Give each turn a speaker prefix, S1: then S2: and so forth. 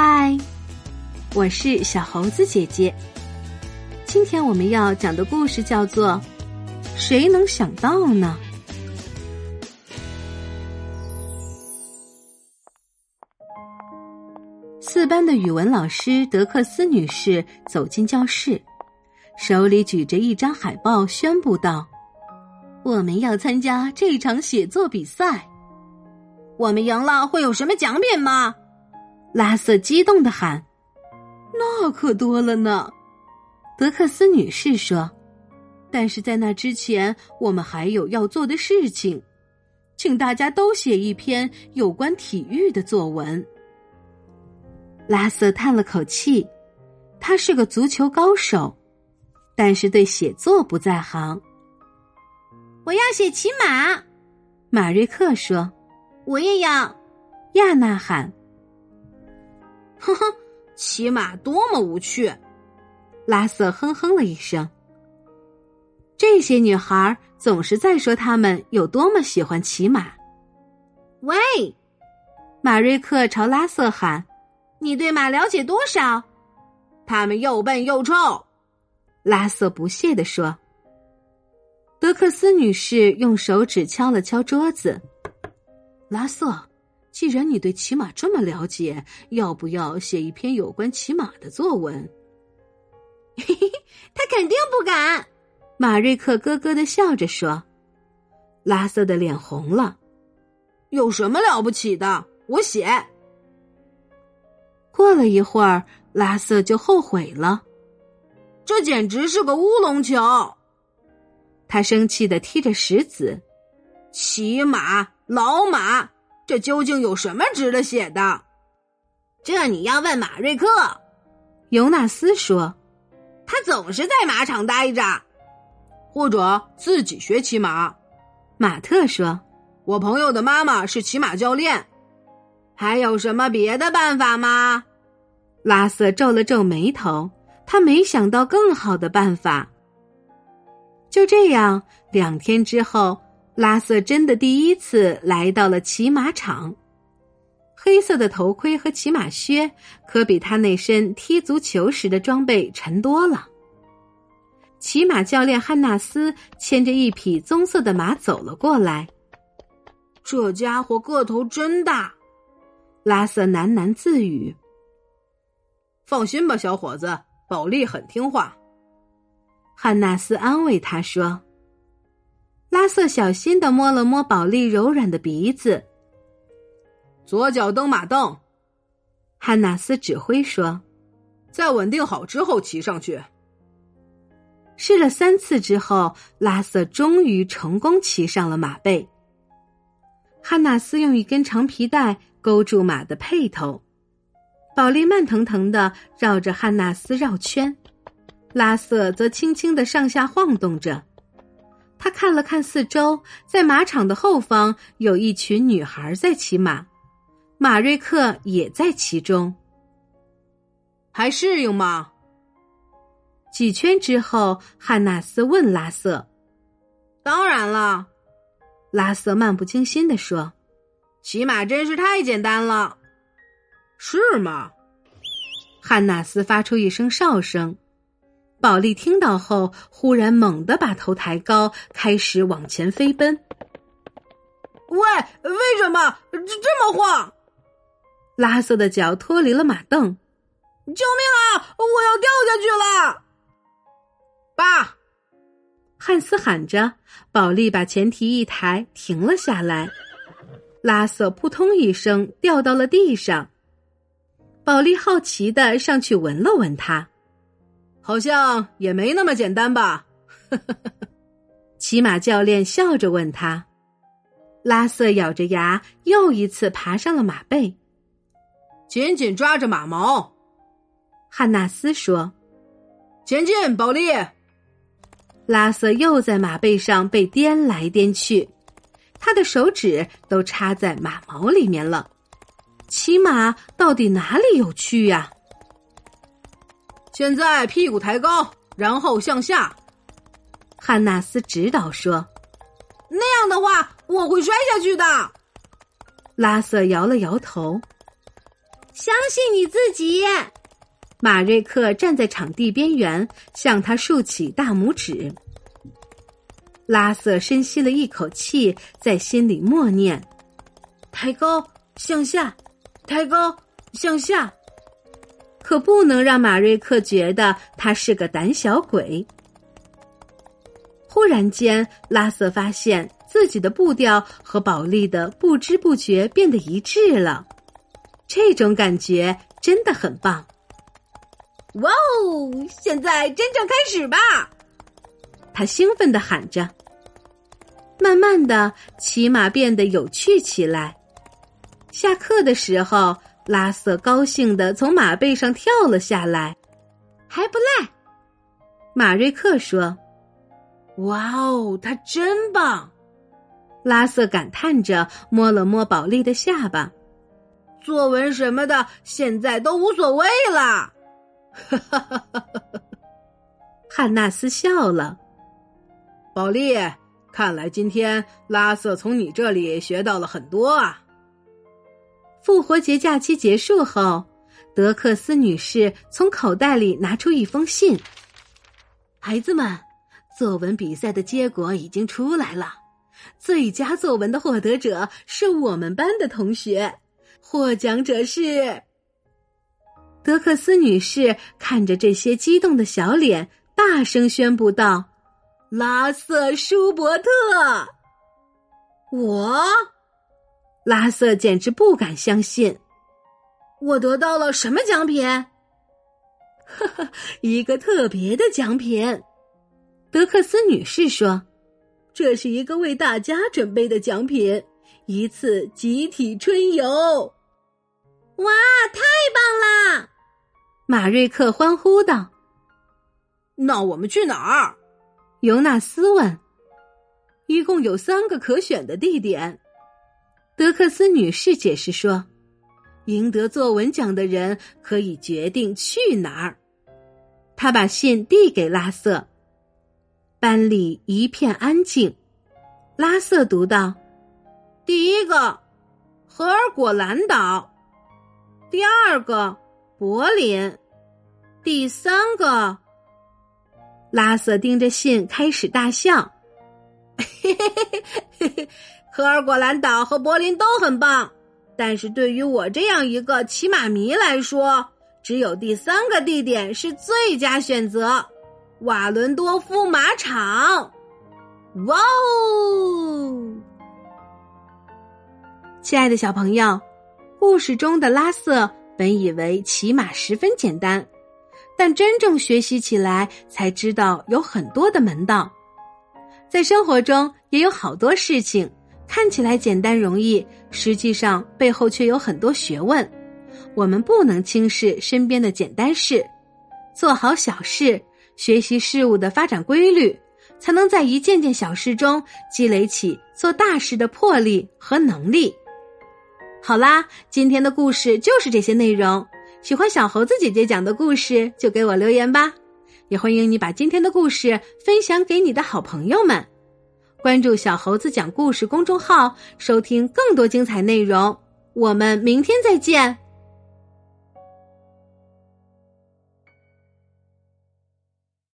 S1: 嗨，我是小猴子姐姐。今天我们要讲的故事叫做《谁能想到呢》。四班的语文老师德克斯女士走进教室，手里举着一张海报，宣布道：“我们要参加这场写作比赛。
S2: 我们赢了会有什么奖品吗？”
S1: 拉瑟激动的喊：“那可多了呢！”德克斯女士说：“但是在那之前，我们还有要做的事情，请大家都写一篇有关体育的作文。”拉瑟叹了口气，他是个足球高手，但是对写作不在行。
S2: 我要写骑马，
S1: 马瑞克说：“
S2: 我也要。”
S1: 亚娜喊。
S2: 哼哼，骑马多么无趣！
S1: 拉瑟哼哼了一声。这些女孩总是在说他们有多么喜欢骑马。
S2: 喂，
S1: 马瑞克朝拉瑟喊：“
S2: 你对马了解多少？”他们又笨又臭。
S1: 拉瑟不屑地说。德克斯女士用手指敲了敲桌子。拉瑟。既然你对骑马这么了解，要不要写一篇有关骑马的作文？
S2: 嘿嘿，他肯定不敢。
S1: 马瑞克咯咯的笑着说。拉瑟的脸红了。
S2: 有什么了不起的？我写。
S1: 过了一会儿，拉瑟就后悔了。
S2: 这简直是个乌龙球。
S1: 他生气的踢着石子。
S2: 骑马，老马。这究竟有什么值得写的？这你要问马瑞克。
S1: 尤纳斯说：“
S2: 他总是在马场待着，
S3: 或者自己学骑马。”
S1: 马特说：“
S3: 我朋友的妈妈是骑马教练。”
S2: 还有什么别的办法吗？
S1: 拉瑟皱了皱眉头，他没想到更好的办法。就这样，两天之后。拉瑟真的第一次来到了骑马场，黑色的头盔和骑马靴可比他那身踢足球时的装备沉多了。骑马教练汉纳斯牵着一匹棕色的马走了过来。
S2: 这家伙个头真大，
S1: 拉瑟喃喃自语。
S3: 放心吧，小伙子，宝利很听话。
S1: 汉纳斯安慰他说。拉瑟小心的摸了摸宝莉柔软的鼻子。
S3: 左脚蹬马凳，
S1: 汉纳斯指挥说：“
S3: 在稳定好之后骑上去。”
S1: 试了三次之后，拉瑟终于成功骑上了马背。汉纳斯用一根长皮带勾住马的辔头，宝莉慢腾腾的绕着汉纳斯绕圈，拉瑟则轻轻的上下晃动着。他看了看四周，在马场的后方有一群女孩在骑马，马瑞克也在其中。
S3: 还适应吗？
S1: 几圈之后，汉纳斯问拉瑟：“
S2: 当然了。”
S1: 拉瑟漫不经心地说：“
S2: 骑马真是太简单了。”
S3: 是吗？
S1: 汉纳斯发出一声哨声。宝莉听到后，忽然猛地把头抬高，开始往前飞奔。
S2: 喂，为什么这这么晃？
S1: 拉瑟的脚脱离了马凳。
S2: 救命啊！我要掉下去了！
S3: 爸，
S1: 汉斯喊着。宝莉把前蹄一抬，停了下来。拉瑟扑通一声掉到了地上。宝莉好奇的上去闻了闻它。
S3: 好像也没那么简单吧？
S1: 骑马教练笑着问他。拉瑟咬着牙，又一次爬上了马背，
S3: 紧紧抓着马毛。
S1: 汉纳斯说：“
S3: 前进，宝利。”
S1: 拉瑟又在马背上被颠来颠去，他的手指都插在马毛里面了。骑马到底哪里有趣呀？
S3: 现在屁股抬高，然后向下。
S1: 汉纳斯指导说：“
S2: 那样的话，我会摔下去的。”
S1: 拉瑟摇了摇头。
S2: 相信你自己。
S1: 马瑞克站在场地边缘，向他竖起大拇指。拉瑟深吸了一口气，在心里默念：“
S3: 抬高，向下，抬高，向下。”
S1: 可不能让马瑞克觉得他是个胆小鬼。忽然间，拉瑟发现自己的步调和保利的不知不觉变得一致了，这种感觉真的很棒。
S2: 哇哦！现在真正开始吧！
S1: 他兴奋的喊着。慢慢的，骑马变得有趣起来。下课的时候，拉瑟高兴的从马背上跳了下来，
S2: 还不赖。
S1: 马瑞克说：“
S3: 哇哦，他真棒！”
S1: 拉瑟感叹着，摸了摸宝莉的下巴。
S3: 作文什么的，现在都无所谓了。
S1: 哈哈哈哈哈！汉纳斯笑了。
S3: 宝莉，看来今天拉瑟从你这里学到了很多啊。
S1: 复活节假期结束后，德克斯女士从口袋里拿出一封信。
S4: 孩子们，作文比赛的结果已经出来了，最佳作文的获得者是我们班的同学，获奖者是。
S1: 德克斯女士看着这些激动的小脸，大声宣布道：“
S4: 拉瑟·舒伯特！”
S3: 我，
S1: 拉瑟简直不敢相信，
S3: 我得到了什么奖品？
S4: 哈哈，一个特别的奖品。
S1: 德克斯女士说：“
S4: 这是一个为大家准备的奖品，一次集体春游。”
S2: 哇，太棒了！
S1: 马瑞克欢呼道：“
S3: 那我们去哪儿？”
S1: 尤纳斯问。
S4: “一共有三个可选的地点。”
S1: 德克斯女士解释说，“
S4: 赢得作文奖的人可以决定去哪儿。”
S1: 他把信递给拉瑟。班里一片安静。拉瑟读道：“
S2: 第一个，荷尔果兰岛；第二个。”柏林，第三个。
S1: 拉瑟盯着信开始大笑。
S2: 嘿嘿嘿嘿嘿，赫尔果兰岛和柏林都很棒，但是对于我这样一个骑马迷来说，只有第三个地点是最佳选择——瓦伦多夫马场。哇哦！
S1: 亲爱的小朋友，故事中的拉瑟。本以为骑马十分简单，但真正学习起来才知道有很多的门道。在生活中也有好多事情看起来简单容易，实际上背后却有很多学问。我们不能轻视身边的简单事，做好小事，学习事物的发展规律，才能在一件件小事中积累起做大事的魄力和能力。好啦，今天的故事就是这些内容。喜欢小猴子姐姐讲的故事，就给我留言吧。也欢迎你把今天的故事分享给你的好朋友们。关注小猴子讲故事公众号，收听更多精彩内容。我们明天再见。